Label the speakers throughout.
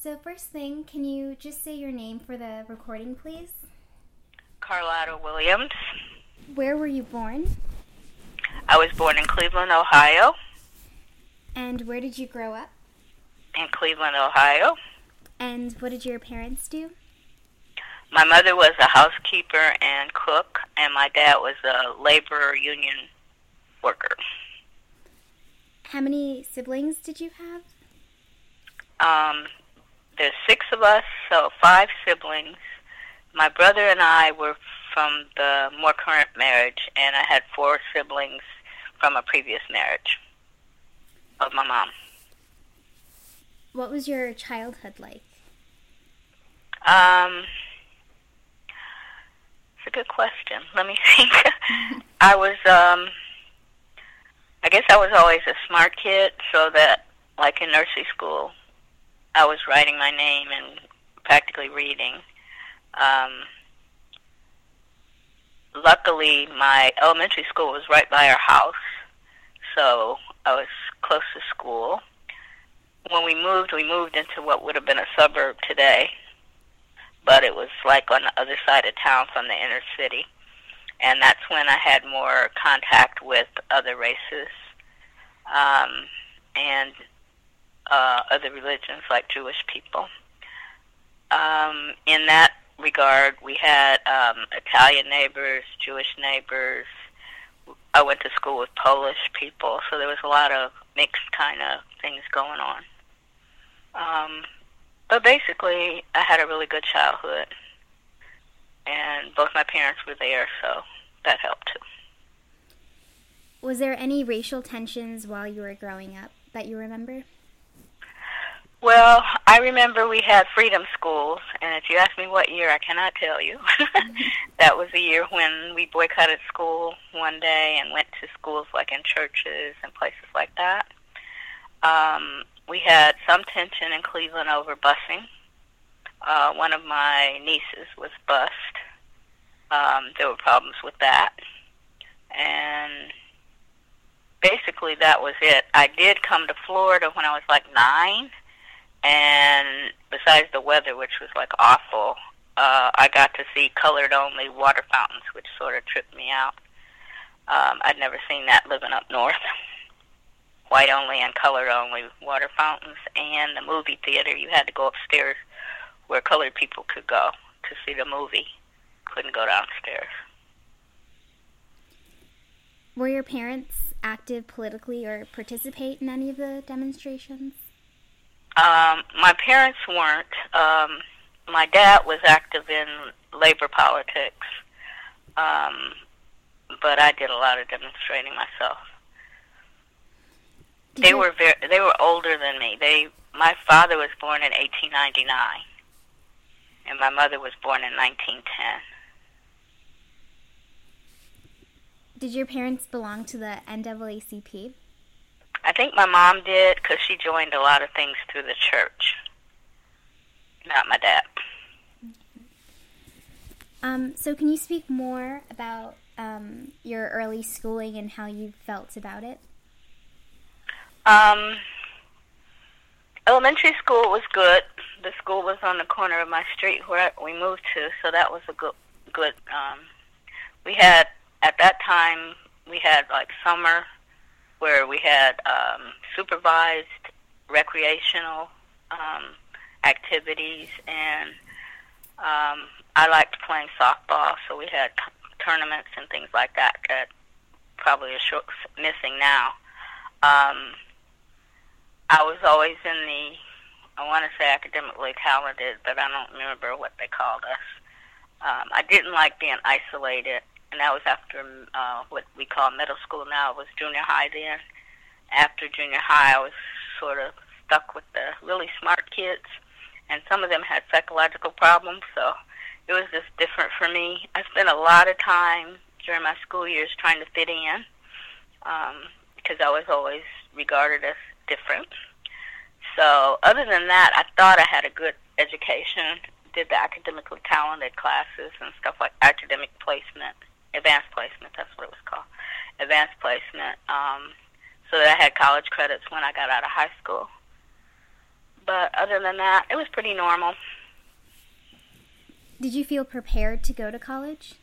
Speaker 1: So, first thing, can you just say your name for the recording, please?
Speaker 2: Carlotta Williams.
Speaker 1: Where were you born?
Speaker 2: I was born in Cleveland, Ohio.
Speaker 1: And where did you grow up?
Speaker 2: In Cleveland, Ohio.
Speaker 1: And what did your parents do?
Speaker 2: My mother was a housekeeper and cook, and my dad was a labor union worker.
Speaker 1: How many siblings did you have?
Speaker 2: Um, there's six of us, so five siblings. My brother and I were from the more current marriage, and I had four siblings from a previous marriage of my mom.
Speaker 1: What was your childhood like?
Speaker 2: Um, it's a good question. Let me think. I was, um, I guess I was always a smart kid, so that, like in nursery school, I was writing my name and practically reading. Um, luckily, my elementary school was right by our house, so I was close to school. When we moved, we moved into what would have been a suburb today, but it was like on the other side of town from the inner city. And that's when I had more contact with other races um, and uh, other religions like Jewish people. Um, in that regard, we had um, Italian neighbors, Jewish neighbors. I went to school with Polish people, so there was a lot of mixed kind of things going on. Um, but basically, I had a really good childhood, and both my parents were there, so that helped too.
Speaker 1: Was there any racial tensions while you were growing up that you remember?
Speaker 2: Well, I remember we had freedom schools, and if you ask me what year, I cannot tell you. that was the year when we boycotted school one day and went to schools like in churches and places like that. Um, we had some tension in Cleveland over busing. Uh, one of my nieces was bused. Um, there were problems with that. And basically that was it. I did come to Florida when I was like nine and besides the weather, which was like awful, uh, I got to see colored only water fountains, which sort of tripped me out. Um, I'd never seen that living up north. White only and colored only water fountains, and the movie theater. You had to go upstairs where colored people could go to see the movie. Couldn't go downstairs.
Speaker 1: Were your parents active politically or participate in any of the demonstrations?
Speaker 2: Um, my parents weren't. Um, my dad was active in labor politics, um, but I did a lot of demonstrating myself. Did they you... were very, they were older than me. They my father was born in 1899, and my mother was born in 1910.
Speaker 1: Did your parents belong to the NAACP?
Speaker 2: I think my mom did because she joined a lot of things through the church. Not my dad.
Speaker 1: Um, so, can you speak more about um, your early schooling and how you felt about it?
Speaker 2: Um, elementary school was good. The school was on the corner of my street where we moved to, so that was a good. Good. Um, we had at that time we had like summer where we had um, supervised recreational um, activities, and um, I liked playing softball, so we had t- tournaments and things like that that probably are short, missing now. Um, I was always in the, I want to say academically talented, but I don't remember what they called us. Um, I didn't like being isolated and that was after uh, what we call middle school now. It was junior high then. After junior high, I was sort of stuck with the really smart kids, and some of them had psychological problems, so it was just different for me. I spent a lot of time during my school years trying to fit in um, because I was always regarded as different. So, other than that, I thought I had a good education. Did the academically talented classes and stuff like academic placement advanced placement. That's what it was called, advanced placement. Um, so that I had college credits when I got out of high school. but other than that, it was pretty normal.
Speaker 1: Did you feel prepared to go to college?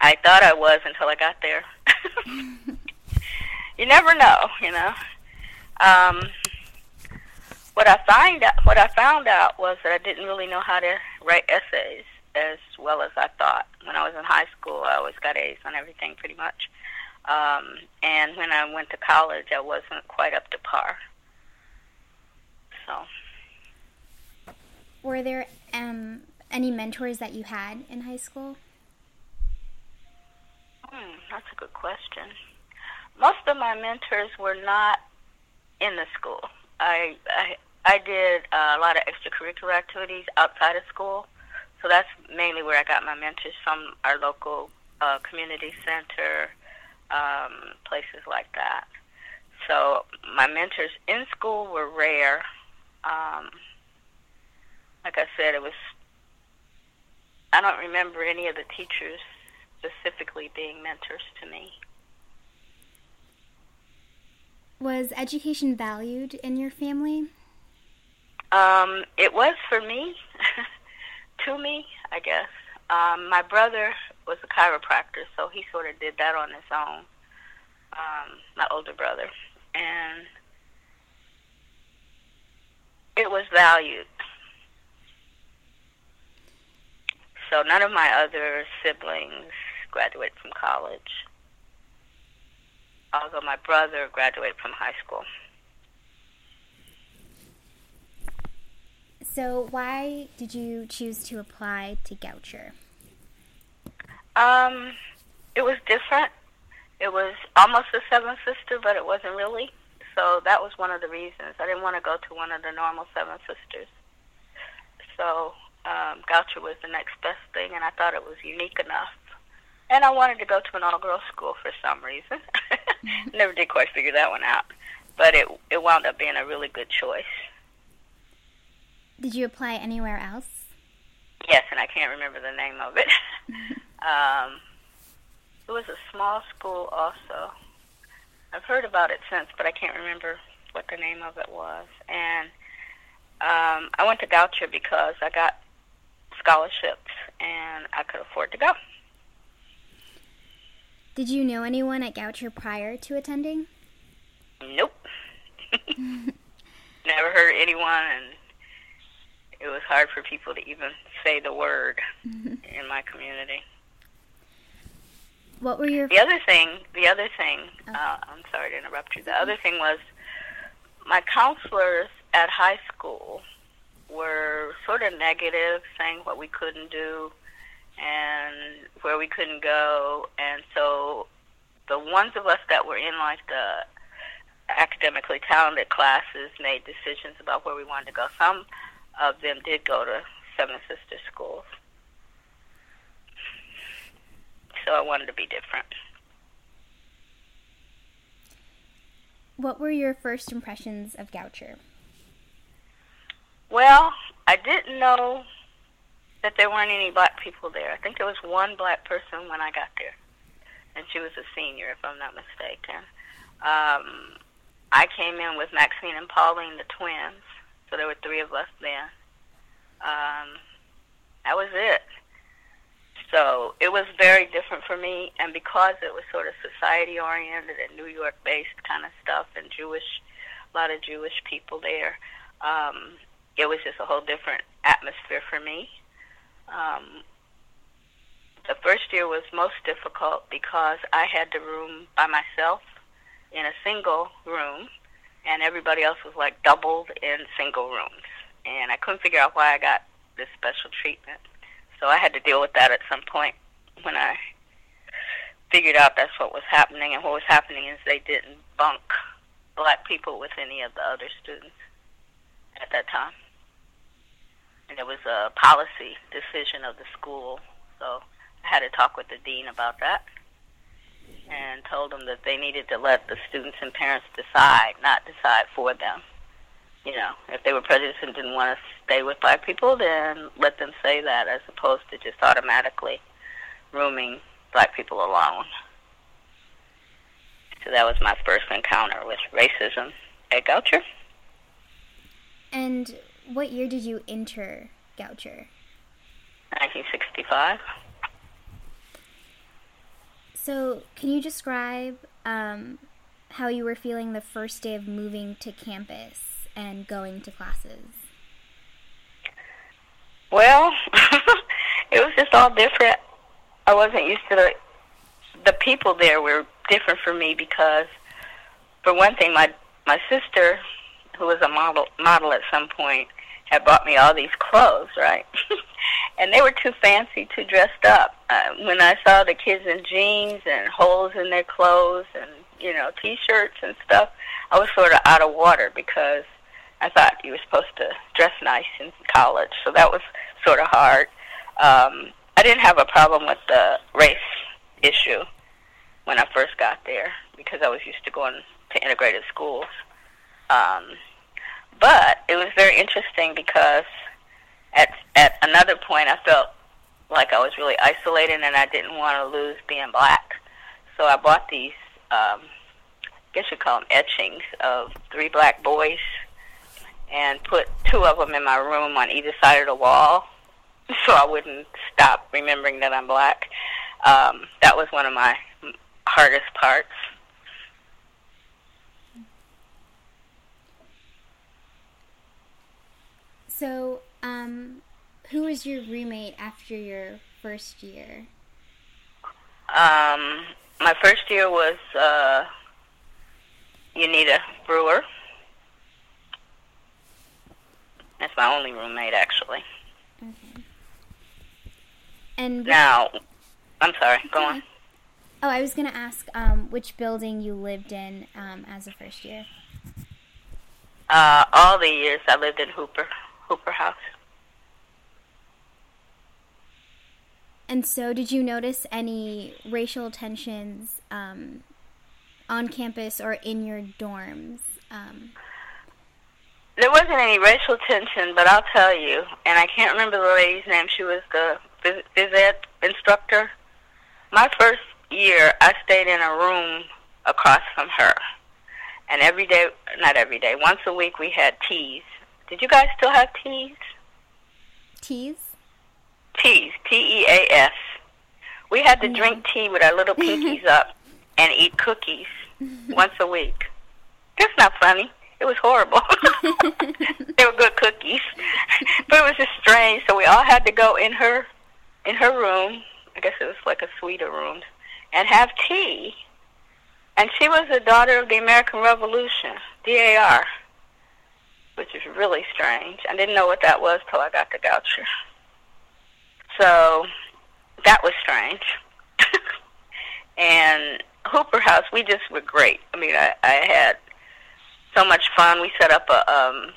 Speaker 2: I thought I was until I got there. you never know, you know. Um, what I find out, what I found out was that I didn't really know how to write essays as well as I thought. When I was in high school, I always got A's on everything, pretty much. Um, and when I went to college, I wasn't quite up to par. So.
Speaker 1: Were there um, any mentors that you had in high school?
Speaker 2: Hmm, that's a good question. Most of my mentors were not in the school. I I, I did a lot of extracurricular activities outside of school, so that's mainly where I got my mentors from. Our local uh, community center, um, places like that. So my mentors in school were rare. Um, like I said, it was. I don't remember any of the teachers specifically being mentors to me.
Speaker 1: Was education valued in your family?
Speaker 2: Um, it was for me, to me, I guess. Um, my brother was a chiropractor, so he sort of did that on his own. Um, my older brother, and it was valued. So none of my other siblings graduated from college, although my brother graduated from high school.
Speaker 1: So, why did you choose to apply to Goucher?
Speaker 2: Um, it was different. It was almost a seven sister, but it wasn't really. So that was one of the reasons. I didn't want to go to one of the normal seven sisters. So um, Goucher was the next best thing, and I thought it was unique enough. And I wanted to go to an all-girls school for some reason. Never did quite figure that one out, but it it wound up being a really good choice.
Speaker 1: Did you apply anywhere else?
Speaker 2: Yes, and I can't remember the name of it. um, it was a small school also. I've heard about it since, but I can't remember what the name of it was. And um, I went to Goucher because I got scholarships and I could afford to go.
Speaker 1: Did you know anyone at Goucher prior to attending?
Speaker 2: Nope. Never heard anyone, and it was hard for people to even say the word in my community.
Speaker 1: What were your
Speaker 2: The other thing, the other thing, uh, I'm sorry to interrupt you. The other thing was my counselors at high school were sort of negative, saying what we couldn't do and where we couldn't go. And so the ones of us that were in like the academically talented classes made decisions about where we wanted to go. Some of them did go to Seven Sisters schools. So I wanted to be different.
Speaker 1: What were your first impressions of Goucher?
Speaker 2: Well, I didn't know that there weren't any black people there. I think there was one black person when I got there, and she was a senior, if I'm not mistaken. Um, I came in with Maxine and Pauline, the twins, so there were three of us then. Um, that was it. So it was very different for me, and because it was sort of society oriented and New York based kind of stuff, and Jewish, a lot of Jewish people there, um, it was just a whole different atmosphere for me. Um, the first year was most difficult because I had the room by myself in a single room, and everybody else was like doubled in single rooms. And I couldn't figure out why I got this special treatment. So I had to deal with that at some point when I figured out that's what was happening. And what was happening is they didn't bunk black people with any of the other students at that time. And it was a policy decision of the school. So I had to talk with the dean about that and told them that they needed to let the students and parents decide, not decide for them. You know, if they were prejudiced and didn't want to stay with black people, then let them say that as opposed to just automatically rooming black people alone. So that was my first encounter with racism at Goucher.
Speaker 1: And what year did you enter Goucher?
Speaker 2: 1965.
Speaker 1: So, can you describe um, how you were feeling the first day of moving to campus and going to classes?
Speaker 2: Well, it was just all different. I wasn't used to the the people there were different for me because, for one thing, my my sister, who was a model model at some point, had bought me all these clothes, right? and they were too fancy, too dressed up. Uh, when I saw the kids in jeans and holes in their clothes and you know t-shirts and stuff, I was sort of out of water because I thought you were supposed to dress nice in college, so that was sort of hard. Um, I didn't have a problem with the race issue when I first got there because I was used to going to integrated schools. Um, but it was very interesting because at at another point I felt like I was really isolated and I didn't want to lose being black. So I bought these, um, I guess you call them etchings of three black boys and put two of them in my room on either side of the wall so I wouldn't stop remembering that I'm black. Um, that was one of my hardest parts.
Speaker 1: So, um, who was your roommate after your first year?
Speaker 2: Um, my first year was uh, Unita Brewer. That's my only roommate, actually.
Speaker 1: Okay. And
Speaker 2: Now, I'm sorry. Go on.
Speaker 1: oh, I was gonna ask um, which building you lived in um, as a first year.
Speaker 2: Uh, all the years I lived in Hooper, Hooper House.
Speaker 1: And so, did you notice any racial tensions um, on campus or in your dorms? Um,
Speaker 2: There wasn't any racial tension, but I'll tell you, and I can't remember the lady's name. She was the phys ed instructor. My first year, I stayed in a room across from her, and every day, not every day, once a week we had teas. Did you guys still have teas?
Speaker 1: teas?
Speaker 2: Teas, T-E-A-S. We had to
Speaker 1: No.
Speaker 2: drink tea with our little pinkies up and eat cookies once a week. That's not funny. It was horrible. they were good cookies, but it was just strange. So we all had to go in her, in her room. I guess it was like a suite of rooms, and have tea. And she was a daughter of the American Revolution, DAR, which is really strange. I didn't know what that was till I got to Goucher. So that was strange. and Hooper House, we just were great. I mean, I, I had so much fun. We set up a um,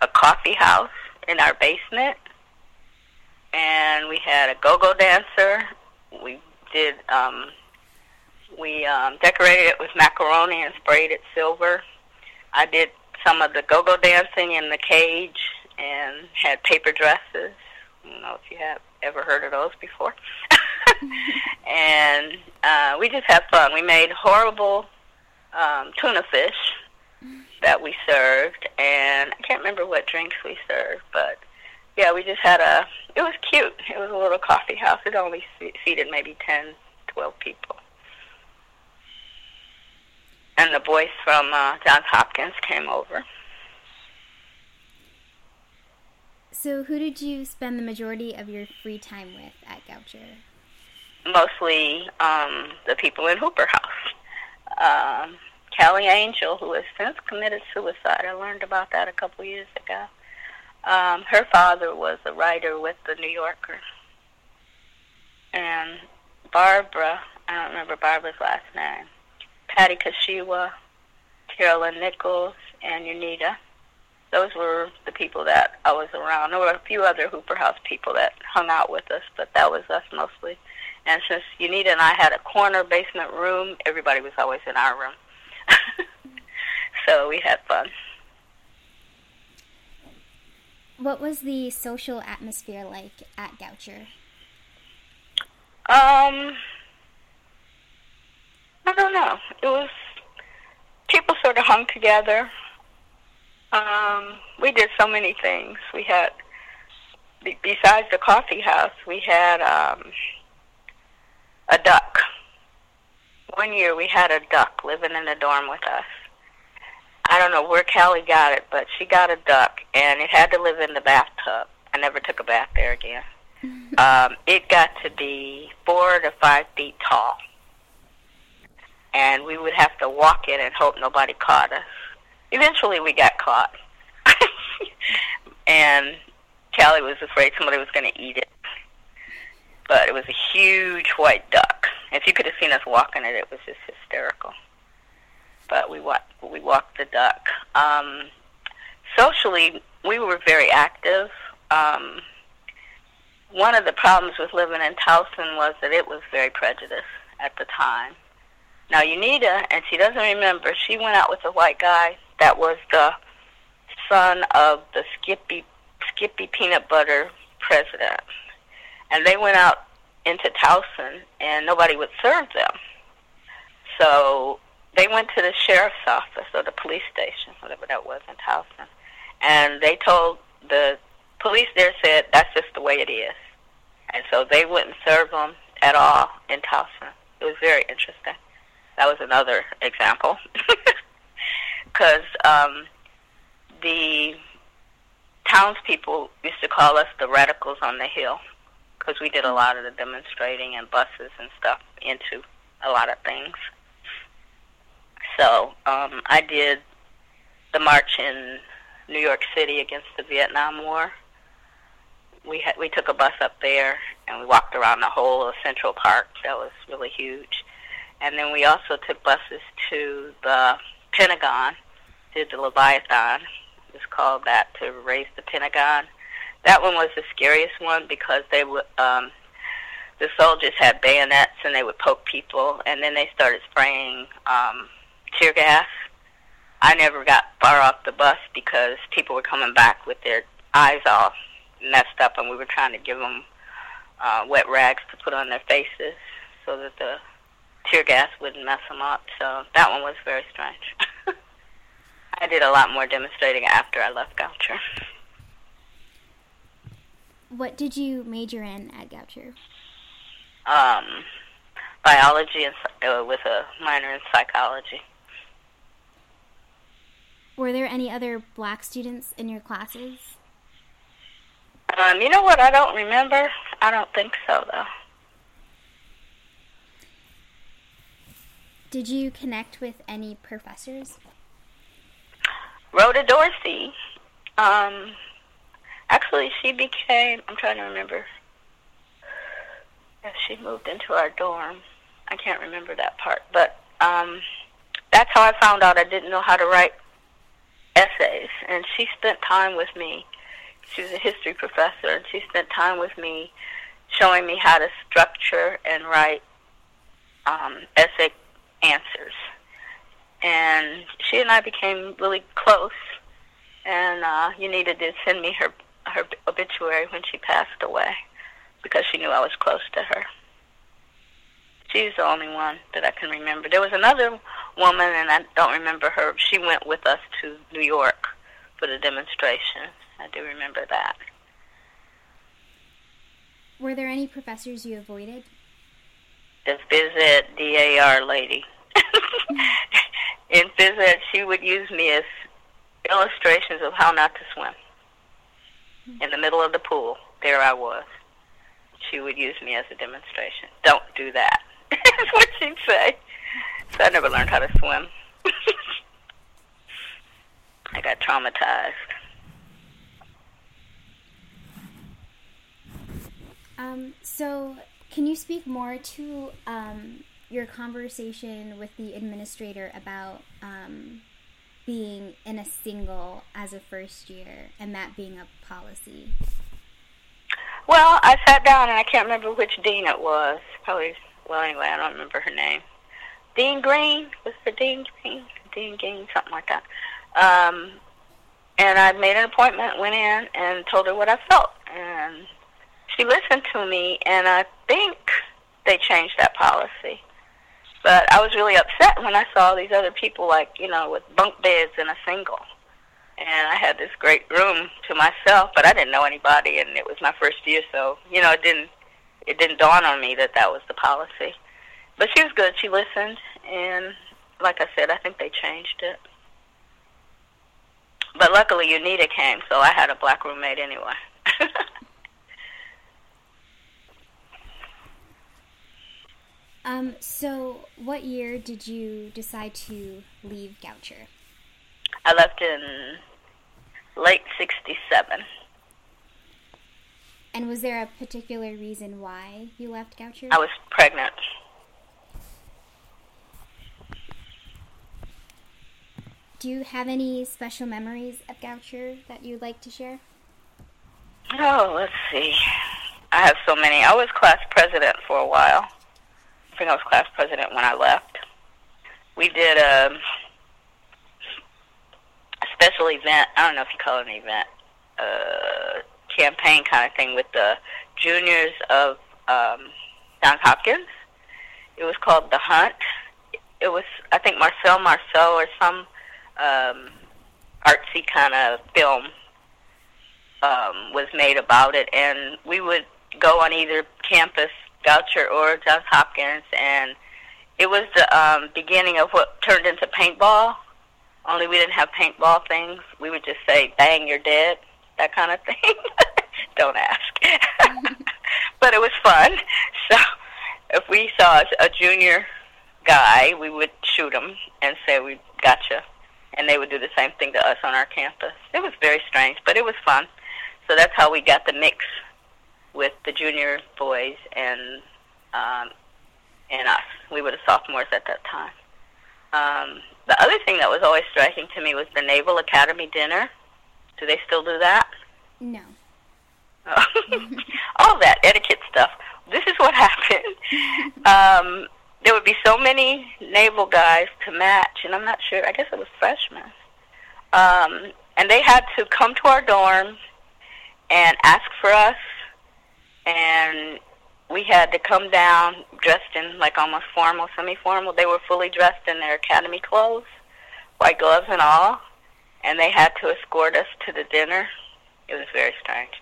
Speaker 2: a coffee house in our basement, and we had a go-go dancer. We did um, we um, decorated it with macaroni and sprayed it silver. I did some of the go-go dancing in the cage and had paper dresses. I don't know if you have ever heard of those before. and uh, we just had fun. We made horrible um, tuna fish that we served, and I can't remember what drinks we served, but yeah, we just had a. It was cute. It was a little coffee house. It only seated maybe ten, twelve people. And the boys from uh, Johns Hopkins came over.
Speaker 1: So, who did you spend the majority of your free time with at Goucher?
Speaker 2: mostly um, the people in Hooper House. Um, Callie Angell, who has since committed suicide, I learned about that a couple years ago. Um, her father was a writer with the New Yorker. And Barbara, I don't remember Barbara's last name, Patty Kashiwa, Carolyn Nichols, and Unita. Those were the people that I was around. There were a few other Hooper House people that hung out with us, but that was us mostly. And since Unita and I had a corner basement room, everybody was always in our room. so we had fun.
Speaker 1: What was the social atmosphere like at Goucher?
Speaker 2: Um, I don't know. It was people sort of hung together. Um, we did so many things. We had, be- besides the coffee house, we had um, a duck. One year we had a duck living in the dorm with us. I don't know where Callie got it, but she got a duck, and it had to live in the bathtub. I never took a bath there again. um, it got to be four to five feet tall, and we would have to walk it and hope nobody caught us. Eventually, we got caught, and Callie was afraid somebody was going to eat it. But it was a huge white duck. If you could have seen us walking it, it was just hysterical. But we walked, we walked the duck. Um, socially, we were very active. Um, one of the problems with living in Towson was that it was very prejudiced at the time. Now, Unita, and she doesn't remember, she went out with a white guy that was the son of the Skippy Skippy Peanut Butter president. And they went out into Towson, and nobody would serve them. So they went to the sheriff's office or the police station, whatever that was in Towson, and they told the police there said that's just the way it is, and so they wouldn't serve them at all in Towson. It was very interesting. That was another example, because um, the townspeople used to call us the radicals on the hill because we did a lot of the demonstrating and buses and stuff into a lot of things. So um, I did the march in New York City against the Vietnam War. We had we took a bus up there and we walked around the whole of Central Park. That was really huge. And then we also took buses to the Pentagon, did the Leviathan. It was called that to raise the Pentagon. That one was the scariest one because they would um, the soldiers had bayonets and they would poke people, and then they started spraying um, tear gas. I never got far off the bus because people were coming back with their eyes all messed up, and we were trying to give them uh, wet rags to put on their faces so that the tear gas wouldn't mess them up. So that one was very strange. I did a lot more demonstrating after I left Goucher.
Speaker 1: What did you major in at Goucher?
Speaker 2: Um, biology and uh, with a minor in psychology.
Speaker 1: Were there any other black students in your classes?
Speaker 2: Um, you know what? I don't remember. I don't think so, though.
Speaker 1: Did you connect with any professors?
Speaker 2: Rhoda Dorsey. Um, actually, she became. I'm trying to remember. If she moved into our dorm, I can't remember that part. But um, that's how I found out I didn't know how to write essays, and she spent time with me. She was a history professor, and she spent time with me, showing me how to structure and write um, essay answers. And she and I became really close. And uh, Unita did send me her her obituary when she passed away, because she knew I was close to her. She's the only one that I can remember. There was another woman, and I don't remember her. She went with us to New York for the demonstration. I do remember that.
Speaker 1: Were there any professors you avoided?
Speaker 2: The phys ed DAR lady. In phys ed, she would use me as illustrations of how not to swim. In the middle of the pool, there I was. She would use me as a demonstration. Don't do that. That's what she'd say. So I never learned how to swim. I got traumatized.
Speaker 1: Um, so, can you speak more to um, your conversation with the administrator about um, being in a single as a first year and that being a policy?
Speaker 2: Well, I sat down and I can't remember which dean it was. Probably, well, anyway, I don't remember her name. Dean Green? Was her Dean Green? Dean Green, something like that. Um, and I made an appointment, went in, and told her what I felt. And she listened to me, and I think they changed that policy. But I was really upset when I saw these other people, like, you know, with bunk beds in a single. and I had this great room to myself, but I didn't know anybody, and it was my first year, so you know, it didn't it didn't dawn on me that that was the policy. But she was good. She listened, and like I said, I think they changed it. But luckily, UNITA came, so I had a black roommate anyway.
Speaker 1: um. So, what year did you decide to leave Goucher?
Speaker 2: I left in late 67.
Speaker 1: And was there a particular reason why you left Goucher?
Speaker 2: I was pregnant.
Speaker 1: Do you have any special memories of Goucher that you'd like to share?
Speaker 2: Oh, let's see. I have so many. I was class president for a while. Was class president when I left. We did a um, special event. I don't know if you call it an event, uh, campaign kind of thing with the juniors of um, Johns Hopkins. It was called The Hunt. It was, I think, Marcel Marceau or some um, artsy kind of film um, was made about it, and we would go on either campus, Goucher or Johns Hopkins, and it was the um, beginning of what turned into paintball only we didn't have paintball things. We would just say, bang, you're dead, that kind of thing. Don't ask. but it was fun. So if we saw a junior guy, we would shoot him and say, we gotcha. And they would do the same thing to us on our campus. It was very strange, but it was fun. So that's how we got the mix with the junior boys and um, and us. We were the sophomores at that time. Um, the other thing that was always striking to me was the Naval Academy dinner. Do they still do that?
Speaker 1: No.
Speaker 2: Oh. All that etiquette stuff. This is what happened. um, there would be so many naval guys to match, and I'm not sure. I guess it was freshmen. Um, and they had to come to our dorm and ask for us, and we had to come down dressed in like almost formal, semi-formal. They were fully dressed in their academy clothes, white gloves and all, and they had to escort us to the dinner. It was very strange,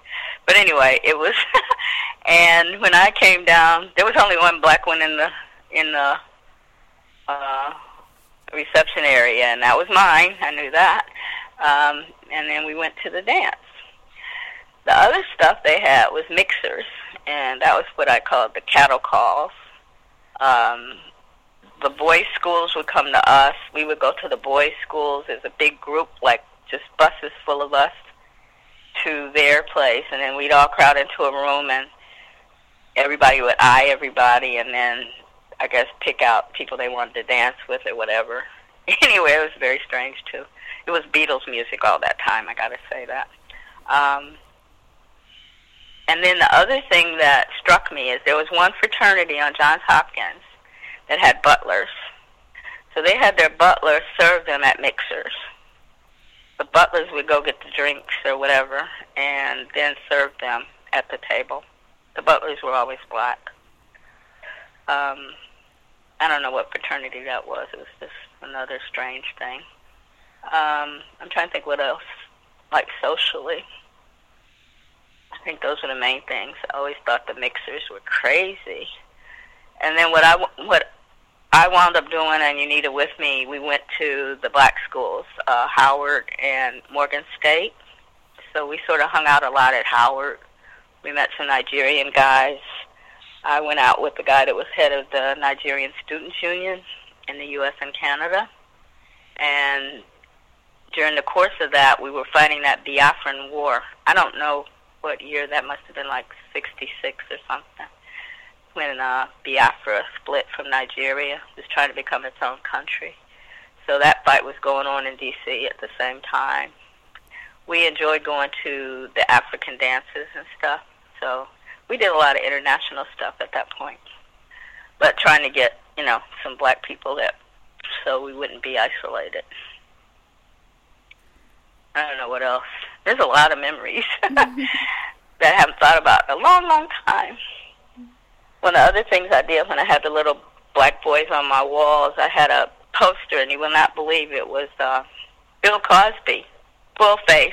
Speaker 2: but anyway, it was. and when I came down, there was only one black one in the in the uh, reception area, and that was mine. I knew that. Um, and then we went to the dance. The other stuff they had was mixers and that was what I called the cattle calls. Um, the boys' schools would come to us. We would go to the boys' schools as a big group, like just buses full of us, to their place, and then we'd all crowd into a room, and everybody would eye everybody, and then I guess pick out people they wanted to dance with or whatever. anyway, it was very strange too. It was Beatles music all that time. I got to say that. Um, and then the other thing that struck me is there was one fraternity on Johns Hopkins that had butlers. So they had their butlers serve them at mixers. The butlers would go get the drinks or whatever and then serve them at the table. The butlers were always black. Um, I don't know what fraternity that was. It was just another strange thing. Um, I'm trying to think what else, like socially. Think those were the main things. I always thought the mixers were crazy. And then what I what I wound up doing, and Unita with me. We went to the black schools, uh, Howard and Morgan State. So we sort of hung out a lot at Howard. We met some Nigerian guys. I went out with the guy that was head of the Nigerian Students Union in the U.S. and Canada. And during the course of that, we were fighting that Biafran War. I don't know what year that must have been like 66 or something when uh, Biafra split from Nigeria, was trying to become its own country. So that fight was going on in D.C. at the same time. We enjoyed going to the African dances and stuff. So we did a lot of international stuff at that point. But trying to get, you know, some black people there so we wouldn't be isolated. I don't know what else. There's a lot of memories that I haven't thought about in a long, long time. One of the other things I did when I had the little black boys on my walls, I had a poster, and you will not believe it was uh, Bill Cosby full face.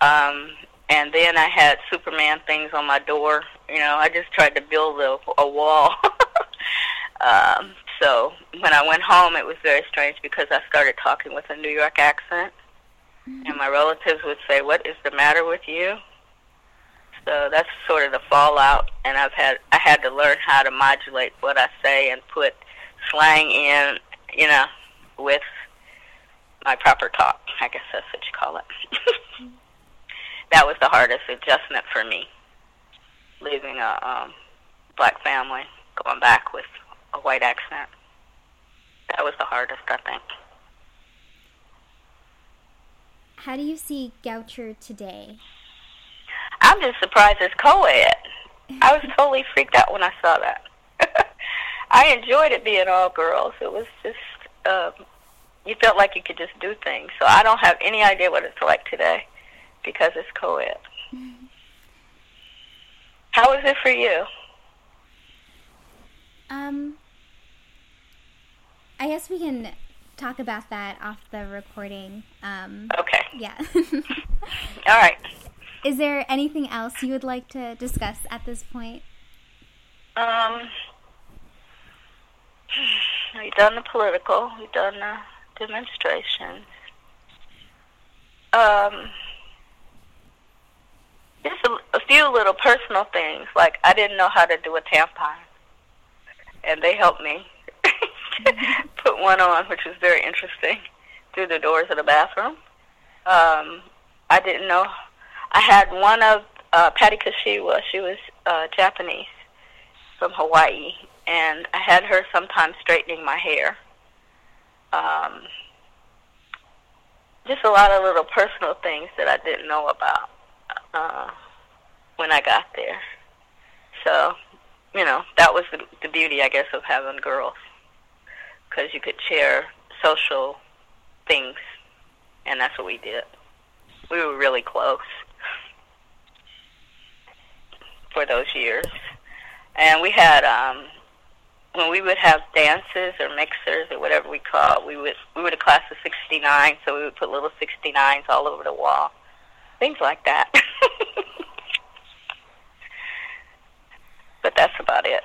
Speaker 2: Um, and then I had Superman things on my door. You know, I just tried to build a, a wall. um, so when I went home, it was very strange because I started talking with a New York accent, mm-hmm. And my relatives would say, "What is the matter with you?" So that's sort of the fallout, and I've had I had to learn how to modulate what I say and put slang in, you know, with my proper talk. I guess that's what you call it. that was the hardest adjustment for me, leaving a um, black family, going back with a white accent. That was the hardest, I think.
Speaker 1: How do you see Goucher today?
Speaker 2: I'm just surprised it's co-ed. I was totally freaked out when I saw that. I enjoyed it being all girls. It was just um, you felt like you could just do things. So I don't have any idea what it's like today because it's co-ed. How is it for you?
Speaker 1: Um, I guess we can talk about that off the recording. Um,
Speaker 2: okay.
Speaker 1: Yeah.
Speaker 2: All right.
Speaker 1: Is there anything else you would like to discuss at this point?
Speaker 2: Um, we've done the political. We've done the demonstrations. Um, just a, a few little personal things, like I didn't know how to do a tampon, and they helped me put one on, which was very interesting, through the doors of the bathroom. Um, I didn't know I had one of uh, Patty Kashiwa. She was uh, Japanese from Hawaii, and I had her sometimes straightening my hair. Um, just a lot of little personal things that I didn't know about uh, when I got there. So, you know, that was the, the beauty, I guess, of having girls, because you could share social things, and that's what we did. We were really close for those years. And we had um when we would have dances or mixers or whatever we call we would we were a class of sixty nine, so we would put little sixty nines all over the wall. Things like that. but that's about it.